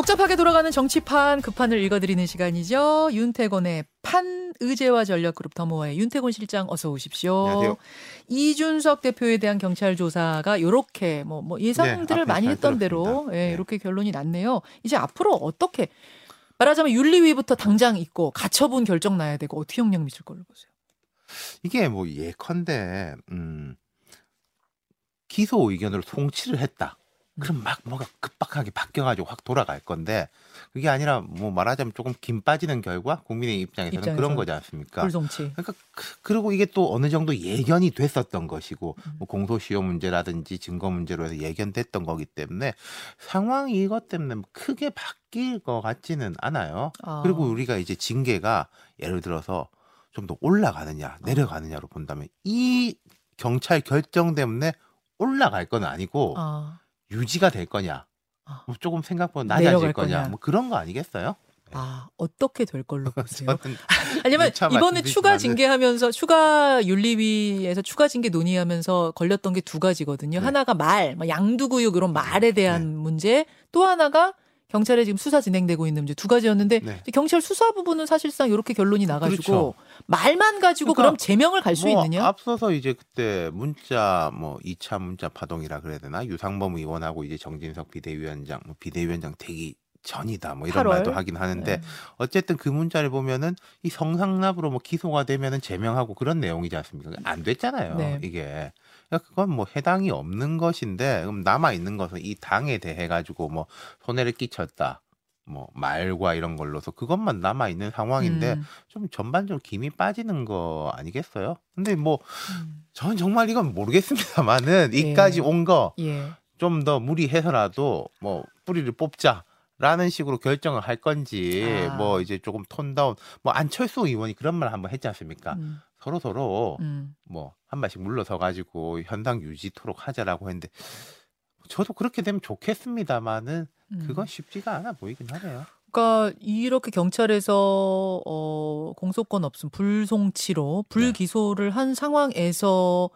복잡하게 돌아가는 정치판 급판을 읽어드리는 시간이죠. 윤태곤의 판 의제와 전략그룹 더모아의 윤태곤 실장 어서 오십시오. 안녕하세요. 이준석 대표에 대한 경찰 조사가 이렇게 뭐, 뭐 예상들을 네, 많이 했던 잘 대로. 예, 네. 이렇게 결론이 났네요. 이제 앞으로 어떻게 말하자면 윤리위부터 당장 있고 가처분 결정 나야 되고 어떻게 영향 미칠 걸로 보세요? 이게 뭐 예컨대 음, 기소 의견으로 송치를 했다. 그럼 막 뭐가 급박하게 바뀌어가지고 확 돌아갈 건데 그게 아니라 뭐 말하자면 조금 김 빠지는 결과 국민의 입장에서는 입장에서. 그런 거지 않습니까? 불송치. 그러니까 그- 그리고 이게 또 어느 정도 예견이 됐었던 것이고 음. 뭐 공소시효 문제라든지 증거 문제로 해서 예견됐던 거기 때문에 상황이 이것 때문에 뭐 크게 바뀔 것 같지는 않아요. 아. 그리고 우리가 이제 징계가 예를 들어서 좀 더 올라가느냐 내려가느냐로 본다면 이 경찰 결정 때문에 올라갈 건 아니고 아, 유지가 될 거냐 아. 뭐 조금 생각보다 낮아질 거냐 거냐. 뭐 그런 거 아니겠어요? 아 어떻게 될 걸로 보세요? 아니면 이번에 추가 징계하면서 추가 윤리위에서 추가 징계 논의하면서 걸렸던 게 두 가지거든요. 네. 하나가 말, 뭐 양두구육 이런 말에 대한 문제, 또 하나가 경찰에 지금 수사 진행되고 있는 문제 두 가지였는데 네. 경찰 수사 부분은 사실상 이렇게 결론이 나가지고 그렇죠. 말만 가지고 그러니까 그럼 제명을 갈수 뭐 있느냐? 앞서서 이제 그때 문자 뭐 2차 문자 파동이라 그래야 되나 유상범 의원하고 이제 정진석 비대위원장 뭐 비대위원장 되기 전이다 뭐 이런 8월. 말도 하긴 하는데 네. 어쨌든 그 문자를 보면은 이 성상납으로 뭐 기소가 되면은 제명하고 그런 내용이지 않습니까? 안 됐잖아요. 네. 이게 그러니까 그건 뭐 해당이 없는 것인데 그럼 남아 있는 것은 이 당에 대해 가지고 뭐 손해를 끼쳤다. 뭐 말과 이런 걸로서 그것만 남아 있는 상황인데 음, 좀 전반적으로 김이 빠지는 거 아니겠어요? 근데 뭐 음. 저는 정말 이건 모르겠습니다만은 예. 이까지 온거좀 예. 더 무리해서라도 뭐 뿌리를 뽑자 라는 식으로 결정을 할 건지 아. 뭐 이제 조금 톤다운 뭐 안철수 의원이 그런 말 한번 했지 않습니까? 음, 서로 서로 음. 뭐한 발씩 물러서 가지고 현당 유지토록 하자라고 했는데 저도 그렇게 되면 좋겠습니다만은 음. 그건 쉽지가 않아 보이긴 하네요. 그러니까 이렇게 경찰에서 어 공소권 없음 불송치로 불기소를 한 상황에서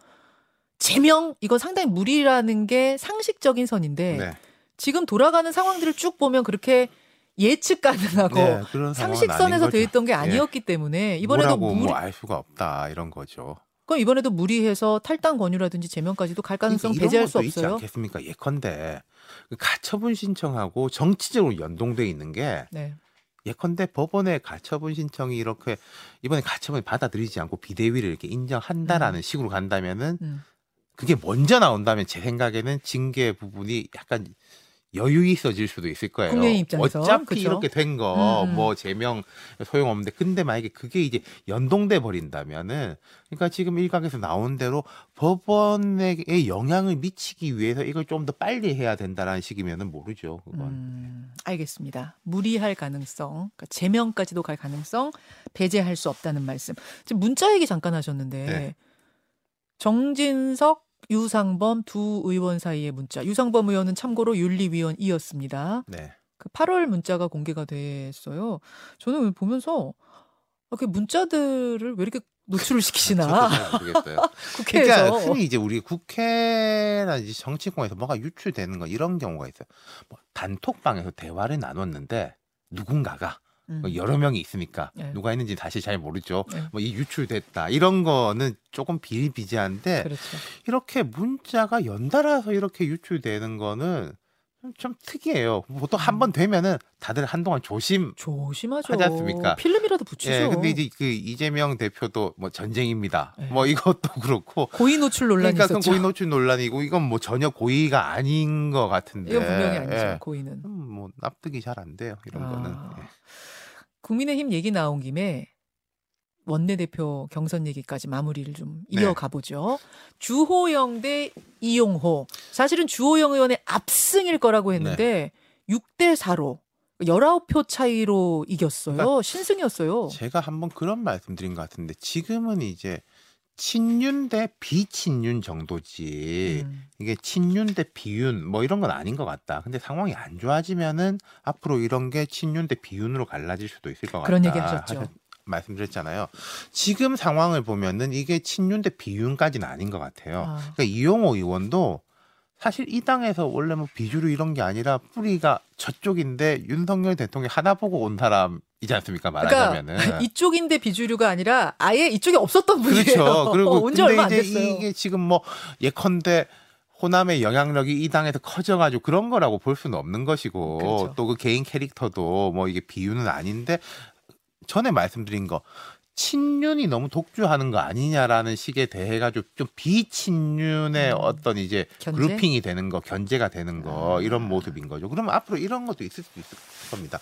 제명 이건 상당히 무리라는 게 상식적인 선인데 네. 지금 돌아가는 상황들을 쭉 보면 그렇게 예측 가능하고 네, 상식선에서 돼. 있던 게 예. 아니었기 때문에 이번에도 뭐라고 무리 뭐알 수가 없다 이런 거죠. 그럼 이번에도 무리해서 탈당 권유라든지 제명까지도 갈 가능성 이런 배제할 수 없어요. 않겠습니까? 예컨대 그 가처분 신청하고 정치적으로 연동돼 있는 게 네. 예컨대 법원의 가처분 신청이 이렇게 이번에 가처분을 받아들이지 않고 비대위를 이렇게 인정한다라는 식으로 간다면은 음. 그게 먼저 나온다면 제 생각에는 징계 부분이 약간 여유 있어질 수도 있을 거예요. 국민의 입장에서. 어차피 그쵸? 이렇게 된거 음, 음. 뭐 제명 소용없는데 근데 만약에 그게 이제 연동돼 버린다면은 그러니까 지금 일각에서 나온 대로 법원에게 영향을 미치기 위해서 이걸 좀 더 빨리 해야 된다라는 식이면은 모르죠. 그건. 음, 알겠습니다. 무리할 가능성, 그러니까 제명까지도 갈 가능성 배제할 수 없다는 말씀. 지금 문자 얘기 잠깐 하셨는데 네. 정진석, 유상범 두 의원 사이의 문자. 유상범 의원은 참고로 윤리위원이었습니다. 네. 그 8월 문자가 공개가 됐어요. 저는 보면서 아, 그 문자들을 왜 이렇게 노출을 시키시나. 국회에서 그러니까 흔히 이제 우리 국회나 이제 정치권에서 뭐가 유출되는 거 이런 경우가 있어요. 뭐 단톡방에서 대화를 나눴는데 누군가가 음. 뭐 여러 명이 있으니까 네. 누가 했는지 사실 잘 모르죠. 네. 뭐이 유출됐다 이런 거는 조금 비일비재한데 그렇죠. 이렇게 문자가 연달아서 이렇게 유출되는 거는 좀- 좀 특이해요. 보통 한 번 되면은 다들 한동안 조심. 조심하죠. 하지 않습니까? 필름이라도 붙이죠. 예, 근데 이제 그 이재명 대표도 뭐 전쟁입니다. 네. 뭐 이것도 그렇고. 고의 노출 논란이 그러니까 있었죠. 고의 노출 논란이고 이건 뭐 전혀 고의가 아닌 것 같은데. 이건 분명히 아니죠. 예. 고의는. 음, 뭐 납득이 잘 안 돼요. 이런 아. 거는. 예. 국민의힘 얘기 나온 김에 원내대표 경선 얘기까지 마무리를 좀 네. 이어가 보죠. 주호영 대 이용호. 사실은 주호영 의원의 압승일 거라고 했는데 네. 6대 4로 19표 차이로 이겼어요. 그러니까 신승이었어요. 제가 한번 그런 말씀드린 것 같은데 지금은 이제 친윤 대 비친윤 정도지 음. 이게 친윤 대 비윤 뭐 이런 건 아닌 것 같다. 근데 상황이 안 좋아지면은 앞으로 이런 게 친윤 대 비윤으로 갈라질 수도 있을 것 같다. 그런 얘기 하셨죠. 하셨- 말씀드렸잖아요. 지금 상황을 보면은 이게 친윤 대 비윤까지는 아닌 것 같아요. 아. 그러니까 이용호 의원도 사실 이 당에서 원래 뭐 비주류 이런 게 아니라 뿌리가 저쪽인데 윤석열 대통령이 하나 보고 온 사람이지 않습니까? 말하자면은. 그러니까 이쪽인데 비주류가 아니라 아예 이쪽에 없었던 분이에요. 그렇죠. 그리고 어, 근데 얼마 안 됐어요. 이게 지금 뭐 예컨대 호남의 영향력이 이 당에서 커져가지고 그런 거라고 볼 수는 없는 것이고 그렇죠. 또그 개인 캐릭터도 뭐 이게 비유는 아닌데 전에 말씀드린 거 친윤이 너무 독주하는 거 아니냐라는 식에 대해 가지고 좀 비친윤의 음. 어떤 이제 견제? 그룹핑이 되는 거 견제가 되는 거 아. 이런 모습인 거죠. 그러면 앞으로 이런 것도 있을 수 있을 겁니다.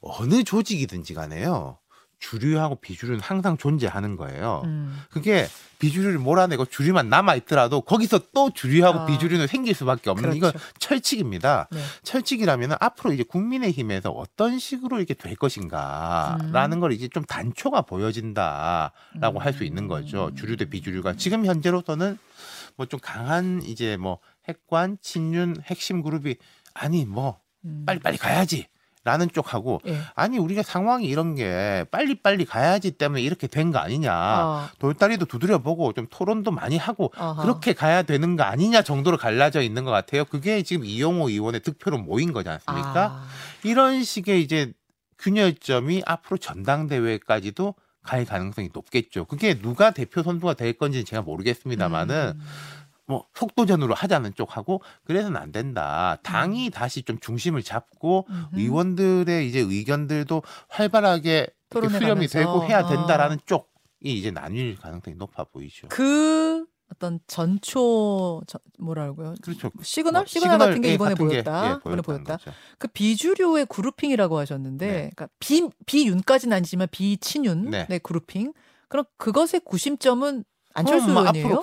어느 조직이든지 간에요. 주류하고 비주류는 항상 존재하는 거예요. 음. 그게 비주류를 몰아내고 주류만 남아 있더라도 거기서 또 주류하고 아. 비주류는 생길 수밖에 없는 이건 그렇죠. 철칙입니다. 네. 철칙이라면 앞으로 이제 국민의힘에서 어떤 식으로 이렇게 될 것인가라는 음. 걸 이제 좀 단초가 보여진다라고 할수 있는 거죠. 음. 주류 대 비주류가 지금 현재로서는 뭐 좀 강한 이제 뭐 핵관 친윤 핵심 그룹이 아니 뭐 음. 빨리빨리 가야지. 라는 쪽하고 예. 아니 우리가 상황이 이런 게 빨리 빨리 가야지 때문에 이렇게 된 거 아니냐 어, 돌다리도 두드려 보고 좀 토론도 많이 하고 어허. 그렇게 가야 되는 거 아니냐 정도로 갈라져 있는 것 같아요. 그게 지금 이용호 의원의 득표로 모인 거지 않습니까? 아. 이런 식의 이제 균열점이 앞으로 전당대회까지도 갈 가능성이 높겠죠. 그게 누가 대표 선수가 될 건지는 제가 모르겠습니다만은 음. 뭐 속도전으로 하자는 쪽하고 그래서는 안 된다. 당이 다시 좀 중심을 잡고 음흠. 의원들의 이제 의견들도 활발하게 수렴이. 되고 해야 어. 된다라는 쪽이 이제 나뉠 가능성이 높아 보이죠. 그 어떤 전초 저, 뭐라고요? 그렇죠. 시그널 뭐 시그널 같은 게 예, 이번에 같은 게, 보였다. 예, 이번에 보였다는 보였다. 거죠. 그 비주류의 grouping이라고 하셨는데, 네. 그러니까 비 비윤까지는 아니지만 비친윤 네. 네. grouping. 그럼 그것의 구심점은 안철수 뭐 의원이에요? 앞으로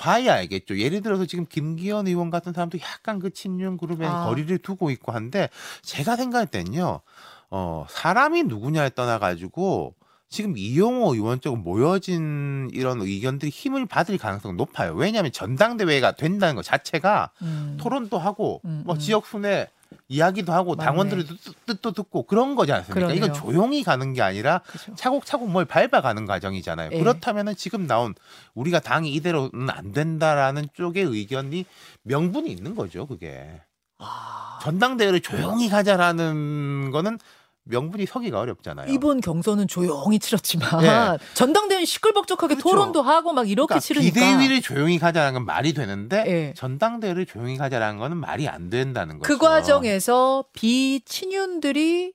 봐야 알겠죠. 예를 들어서 지금 김기현 의원 같은 사람도 약간 그 친윤 그룹에 아. 거리를 두고 있고 한데 제가 생각할 때는요. 어, 사람이 누구냐에 떠나 가지고 지금 이용호 의원 쪽으로 모여진 이런 의견들이 힘을 받을 가능성이 높아요. 왜냐하면 전당대회가 된다는 것 자체가 음. 토론도 하고 음, 뭐 음. 지역 순회 이야기도 하고 맞네. 당원들의 뜻- 뜻도 듣고 그런 거지 않습니까? 그러네요. 이건 조용히 가는 게 아니라 그죠. 차곡차곡 뭘 밟아가는 과정이잖아요. 예. 그렇다면은 지금 나온 우리가 당이 이대로는 안 된다라는 쪽의 의견이 명분이 있는 거죠. 그게 아, 전당대회를 조용히 가자라는 거는 명분이 서기가 어렵잖아요. 이번 경선은 조용히 치렀지만 네. 전당대회는 시끌벅적하게 그렇죠. 토론도 하고 막 이렇게 그러니까 치르니까 비대위를 조용히 가자라는 건 말이 되는데 예. 전당대회를 조용히 가자라는 거는 말이 안 된다는 거죠. 그 과정에서 비친윤들이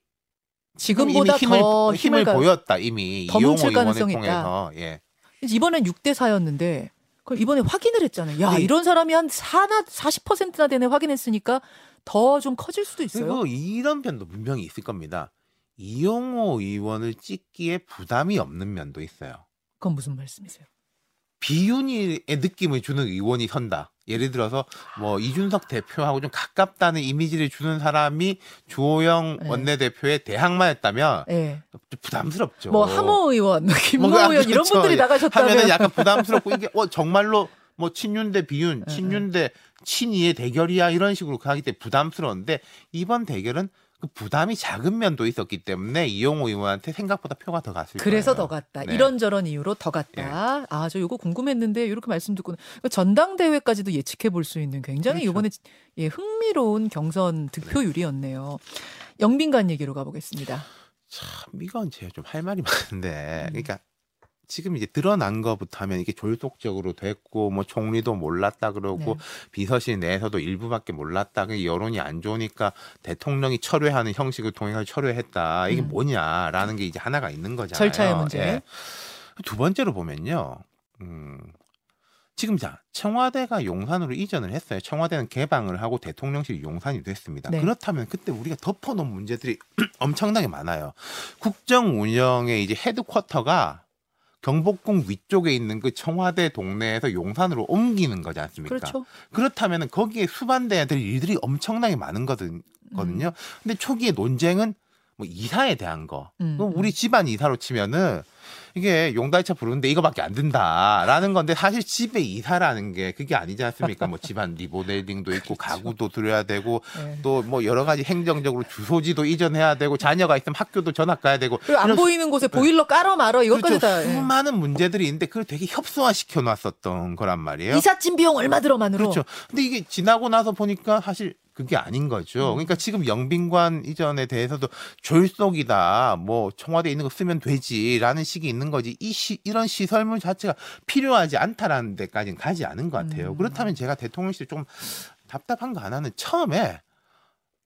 지금보다 힘을, 더 힘을 힘을 가- 보였다 이미 더 이용호 가능성이 통해서 예. 이번엔 6대 4였는데 그걸 이번에 확인을 했잖아요. 야, 네. 이런 사람이 한 4나 40%나 되네 확인했으니까 더 좀 커질 수도 있어요. 그리고 이런 면도 분명히 있을 겁니다. 이용호 의원을 찍기에 부담이 없는 면도 있어요. 그건 무슨 말씀이세요? 비윤리의 느낌을 주는 의원이 선다. 예를 들어서 뭐 이준석 대표하고 좀 가깝다는 이미지를 주는 사람이 주호영 네. 원내대표의 대항마였다면 예. 좀 부담스럽죠. 뭐 함호 의원, 김모 뭔가 의원 이런 그렇죠. 분들이 예. 나가셨다면 하면은 약간 부담스럽고 이게 어 정말로 뭐 친윤 대 비윤, 예, 친윤 대 친이의 대결이야 이런 식으로 가기 때문에 부담스러운데 이번 대결은 그 부담이 작은 면도 있었기 때문에 이용호 의원한테 생각보다 표가 더 갔을 그래서 거예요. 더 갔다. 네. 이런저런 이유로 더 갔다. 아, 저 이거 궁금했는데 이렇게 말씀 듣고 전당대회까지도 예측해 볼 수 있는 굉장히 그렇죠. 이번에 예, 흥미로운 경선 득표율이었네요. 영빈관 얘기로 가보겠습니다. 참 이건 제가 좀 할 말이 많은데 음. 그러니까 지금 이제 드러난 거부터 하면 이게 졸속적으로 됐고 뭐 총리도 몰랐다 그러고 네. 비서실 내에서도 일부밖에 몰랐다 그 여론이 안 좋으니까 대통령이 철회하는 형식을 통해서 철회했다 이게 음. 뭐냐라는 게 이제 하나가 있는 거잖아요. 절차의 문제. 예. 두 번째로 보면요. 음. 지금 자 청와대가 용산으로 이전을 했어요. 청와대는 개방을 하고 대통령실이 용산이 됐습니다. 네. 그렇다면 그때 우리가 덮어놓은 문제들이 엄청나게 많아요. 국정 운영의 이제 헤드쿼터가 경복궁 위쪽에 있는 그 청와대 동네에서 용산으로 옮기는 거지 않습니까? 그렇죠. 그렇다면 거기에 수반돼야 될 일들이 엄청나게 많은 거든, 음. 거든요. 근데 초기에 논쟁은 뭐 이사에 대한 거. 음, 그럼 음. 우리 집안 이사로 치면은 이게 용달차 부르는데 이거밖에 안 든다라는 건데 사실 집에 이사라는 게 그게 아니지 않습니까? 뭐 집안 리모델링도 있고 가구도 들여야 되고 네. 또뭐 여러 가지 행정적으로 주소지도 이전해야 되고 자녀가 있으면 학교도 전학 가야 되고 그리고 안 보이는 곳에 보일러 깔아 말어 이것까지 그렇죠. 다. 예. 수많은 문제들이 있는데 그걸 되게 협소화 시켜 놨었던 거란 말이에요. 이삿짐 비용 얼마 들어만으로. 그렇죠. 근데 이게 지나고 나서 보니까 사실 그게 아닌 거죠. 음. 그러니까 지금 영빈관 이전에 대해서도 졸속이다, 뭐 청와대 에 있는 거 쓰면 되지라는 식이 있는 거지. 이 시, 이런 시설물 자체가 필요하지 않다라는 데까지는 가지 않은 것 같아요. 음. 그렇다면 제가 대통령실 좀 답답한 거 하나는 처음에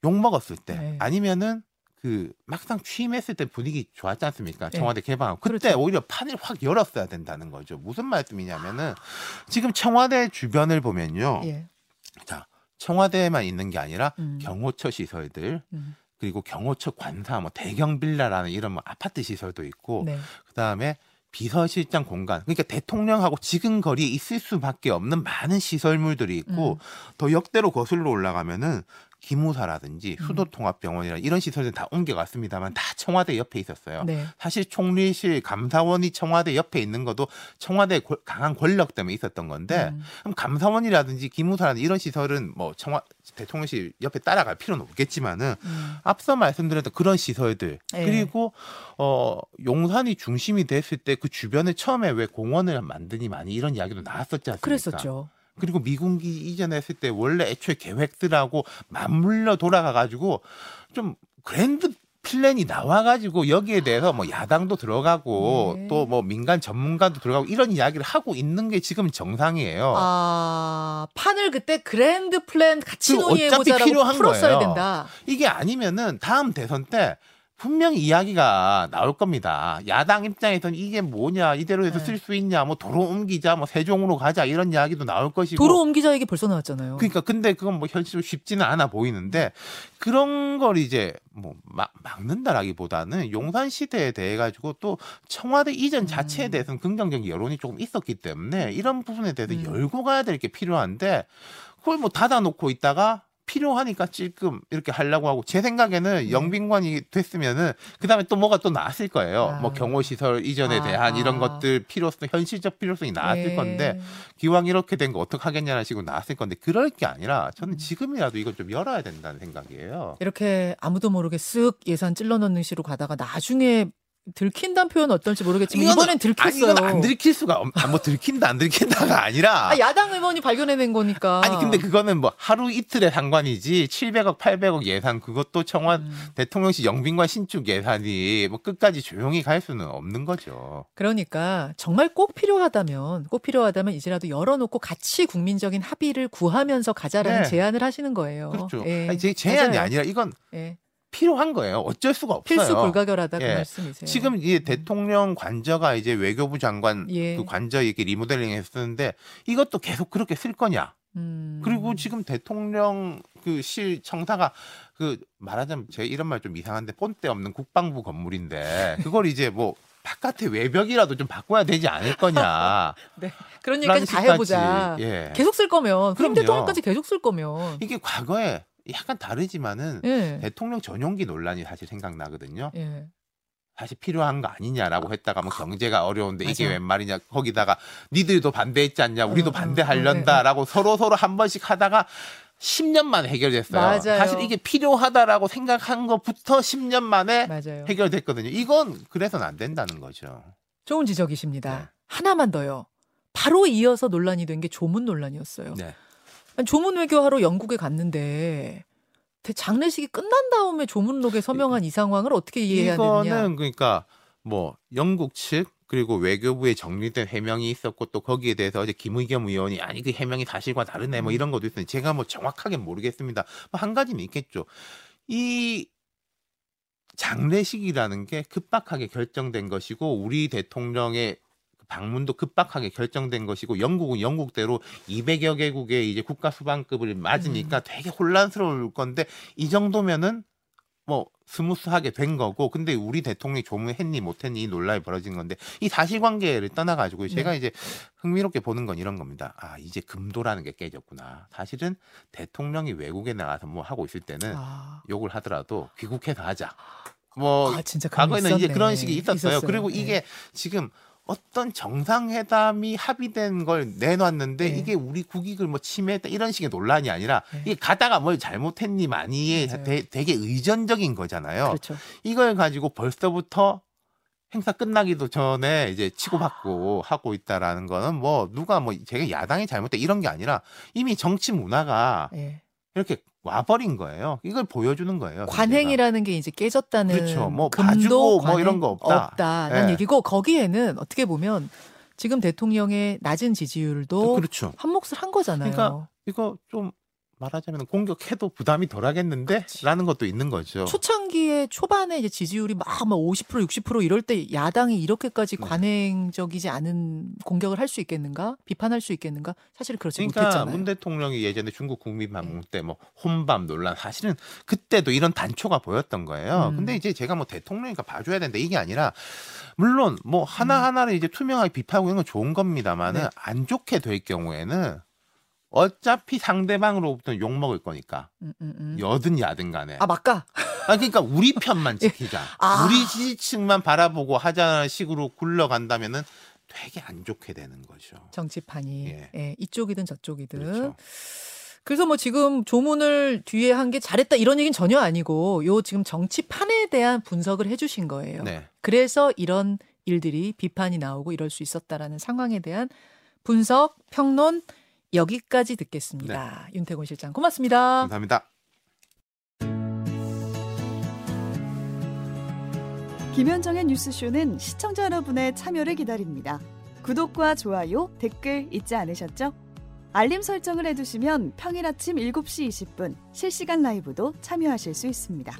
욕 먹었을 때 네. 아니면은 그 막상 취임했을 때 분위기 좋았지 않습니까? 네. 청와대 개방하고 그때 그렇죠. 오히려 판을 확 열었어야 된다는 거죠. 무슨 말씀이냐면은 지금 청와대 주변을 보면요. 예. 자, 청와대에만 있는 게 아니라 음. 경호처 시설들 음. 그리고 경호처 관사 뭐 대경 빌라라는 이런 뭐 아파트 시설도 있고 네. 그다음에 비서실장 공간 그러니까 대통령하고 지근 거리에 있을 수밖에 없는 많은 시설물들이 있고 음. 더 역대로 거슬러 올라가면은 기무사라든지 음. 수도통합병원이라 이런 시설들 다 옮겨갔습니다만 다 청와대 옆에 있었어요. 네. 사실 총리실 감사원이 청와대 옆에 있는 것도 청와대 의 강한 권력 때문에 있었던 건데 음. 그럼 감사원이라든지 기무사라든지 이런 시설은 뭐 청와 대통령실 옆에 따라갈 필요는 없겠지만은 음. 앞서 말씀드렸던 그런 시설들 예. 그리고 어 용산이 중심이 됐을 때 그 주변에 처음에 왜 공원을 만드니 많이 이런 이야기도 나왔었지 않습니까? 그랬었죠. 그리고 미군기 이전했을 때 원래 애초에 계획들하고 맞물려 돌아가 가지고 좀 그랜드 플랜이 나와가지고 여기에 대해서 뭐 야당도 들어가고 네. 또뭐 민간 전문가도 들어가고 이런 이야기를 하고 있는 게 지금 정상이에요. 아 판을 그때 grand plan 같이 그리고 논의해 어차피 보자라고 필요한 풀었어야 거예요. 된다. 이게 아니면은 다음 대선 때 분명히 이야기가 나올 겁니다. 야당 입장에서는 이게 뭐냐, 이대로 해서 네. 쓸수 있냐, 뭐 도로 옮기자, 뭐 세종으로 가자 이런 이야기도 나올 것이고. 도로 옮기자 얘기 벌써 나왔잖아요. 그러니까 근데 그건 뭐 현실적으로 쉽지는 않아 보이는데 그런 걸 이제 뭐 막, 막는다라기보다는 용산 시대에 대해 가지고 또 청와대 이전 자체에 음. 대해서는 긍정적인 여론이 조금 있었기 때문에 이런 부분에 대해서 음. 열고 가야 될 게 필요한데 그걸 뭐 닫아놓고 있다가 필요하니까 찔끔 이렇게 하려고 하고 제 생각에는 네. 영빈관이 됐으면은 그다음에 또 뭐가 또 나왔을 거예요. 아. 뭐 경호 시설 이전에 아, 대한 이런 아. 것들 필요성 현실적 필요성이 나왔을 네. 건데 기왕 이렇게 된 거 어떡하겠냐는 식으로 나왔을 건데 그럴 게 아니라 저는 음. 지금이라도 이걸 좀 열어야 된다는 생각이에요. 이렇게 아무도 모르게 쓱 예산 찔러 넣는 시로 가다가 나중에 들킨다는 표현 어떨지 모르겠지만 이거는- 이번엔 아니 들켰어요. 이건 안 들킬 수가 없, 아, 뭐 들킨다 안 들킨다가 아니라 아, 야당 의원이 발견해낸 거니까. 아니 근데 그거는 뭐 하루 이틀의 상관이지 700억 800억 예산 그것도 청와 음. 대통령실 영빈관 신축 예산이 뭐 끝까지 조용히 갈 수는 없는 거죠. 그러니까 정말 꼭 필요하다면 꼭 필요하다면 이제라도 열어놓고 같이 국민적인 합의를 구하면서 가자라는 네. 제안을 하시는 거예요. 그렇죠. 예. 아니 제 제안이 맞아요. 아니라 이건 예. 필요한 거예요. 어쩔 수가 없어요. 필수 불가결하다 그 예. 말씀이세요. 지금 이제 대통령 관저가 이제 외교부 장관 예. 그 관저 이렇게 리모델링 했었는데 이것도 계속 그렇게 쓸 거냐? 음. 그리고 지금 대통령 그 실 청사가 그 말하자면 제 이런 말 좀 이상한데 본때 없는 국방부 건물인데 그걸 이제 뭐 바깥에 외벽이라도 좀 바꿔야 되지 않을 거냐? 네. 그런 얘기까지 다. 해보자. 예. 계속 쓸 거면 그럼. 대통령까지 계속 쓸 거면. 이게 과거에 약간 다르지만은 예. 대통령 전용기 논란이 사실 생각나거든요. 예. 사실 필요한 거 아니냐라고 했다가 뭐 경제가 어려운데 이게 맞아. 웬 말이냐 거기다가 니들도 반대했지 않냐 우리도 어, 어, 반대하련다라고 서로 서로 한 번씩 하다가 10년 만에 해결됐어요. 맞아요. 사실 이게 필요하다라고 생각한 것부터 10년 만에 맞아요. 해결됐거든요. 이건 그래서는 안 된다는 거죠. 좋은 지적이십니다. 네. 하나만 더요. 바로 이어서 논란이 된 게 조문 논란이었어요. 네. 아니, 조문 외교하러 영국에 갔는데 대- 장례식이 끝난 다음에 조문록에 서명한 이 상황을 어떻게 이해해야 되느냐? 이거는 그러니까 뭐 영국 측 그리고 외교부에 정리된 해명이 있었고 또 거기에 대해서 이제 김의겸 의원이 아니 그 해명이 사실과 다르네 뭐 음. 이런 것도 있었는데 제가 뭐 정확하게 모르겠습니다. 뭐 한 가지는 있겠죠. 이 장례식이라는 게 급박하게 결정된 것이고 우리 대통령의 방문도 급박하게 결정된 것이고 영국은 영국대로 200여 개국의 이제 국가 수반급을 맞으니까 되게 혼란스러울 건데 이 정도면은 뭐 스무스하게 된 거고 근데 우리 대통령이 조문했니 못했니 이 논란이 벌어진 건데 이 사실관계를 떠나가지고 제가 이제 흥미롭게 보는 건 이런 겁니다. 아 이제 금도라는 게 깨졌구나. 사실은 대통령이 외국에 나가서 뭐 하고 있을 때는 아, 욕을 하더라도 귀국해서 하자. 뭐 아, 진짜 그런 게 과거에는 이제 있었네. 그런 식이 있었어요. 있었어요. 그리고 네. 이게 지금 어떤 정상회담이 합의된 걸 내놨는데 네. 이게 우리 국익을 뭐 침해했다 이런 식의 논란이 아니라 네. 이게 가다가 뭘 잘못했니 많이. 되, 되게 의전적인 거잖아요. 그렇죠. 이걸 가지고 벌써부터 행사 끝나기도 전에 이제 치고받고 하고 있다라는 거는 뭐 누가 뭐 제가 야당이 잘못돼 이런 게 아니라 이미 정치 문화가 예. 이렇게 와버린 거예요. 이걸 보여주는 거예요. 관행이라는 게 이제 깨졌다는 그렇죠. 뭐 봐주고 뭐 이런 거 없다. 라는 예. 얘기고 거기에는 어떻게 보면 지금 대통령의 낮은 지지율도 그렇죠. 한 몫을 한 거잖아요. 그러니까 이거 좀 말하자면 공격해도 부담이 덜하겠는데? 그치. 라는 것도 있는 거죠. 초창기에 초반에 이제 지지율이 막막 50% 60% 이럴 때 야당이 이렇게까지 네. 관행적이지 않은 공격을 할 수 있겠는가? 비판할 수 있겠는가? 사실 그렇지 그러니까 못했잖아요. 문 대통령이 예전에 중국 국민방문 때뭐 혼밤 논란 사실은 그때도 이런 단초가 보였던 거예요. 음. 근데 이제 제가 뭐 대통령이니까 봐줘야 되는데 이게 아니라 물론 뭐 하나 하나를 이제 투명하게 비판하고 있는 건 좋은 겁니다만은 음. 네. 안 좋게 될 경우에는 어차피 상대방으로부터 욕 먹을 거니까 음, 음, 음. 여든 야든 간에 아 맞까? 아 그러니까 우리 편만 지키자. 아. 우리 지지층만 바라보고 하자는 식으로 굴러간다면은 되게 안 좋게 되는 거죠. 정치판이 예. 예, 이쪽이든 저쪽이든 그렇죠. 그래서 뭐 지금 조문을 뒤에 한 게 잘했다 이런 얘기는 전혀 아니고 요 지금 정치판에 대한 분석을 해주신 거예요. 네. 그래서 이런 일들이 비판이 나오고 이럴 수 있었다라는 상황에 대한 분석 평론 여기까지 듣겠습니다. 윤태곤 실장 고맙습니다. 감사합니다. 김현정의 뉴스쇼는 시청자 여러분의 참여를 기다립니다. 구독과 좋아요, 댓글 잊지 않으셨죠? 알림 설정을 해두시면 평일 아침 7시 20분 실시간 라이브도 참여하실 수 있습니다.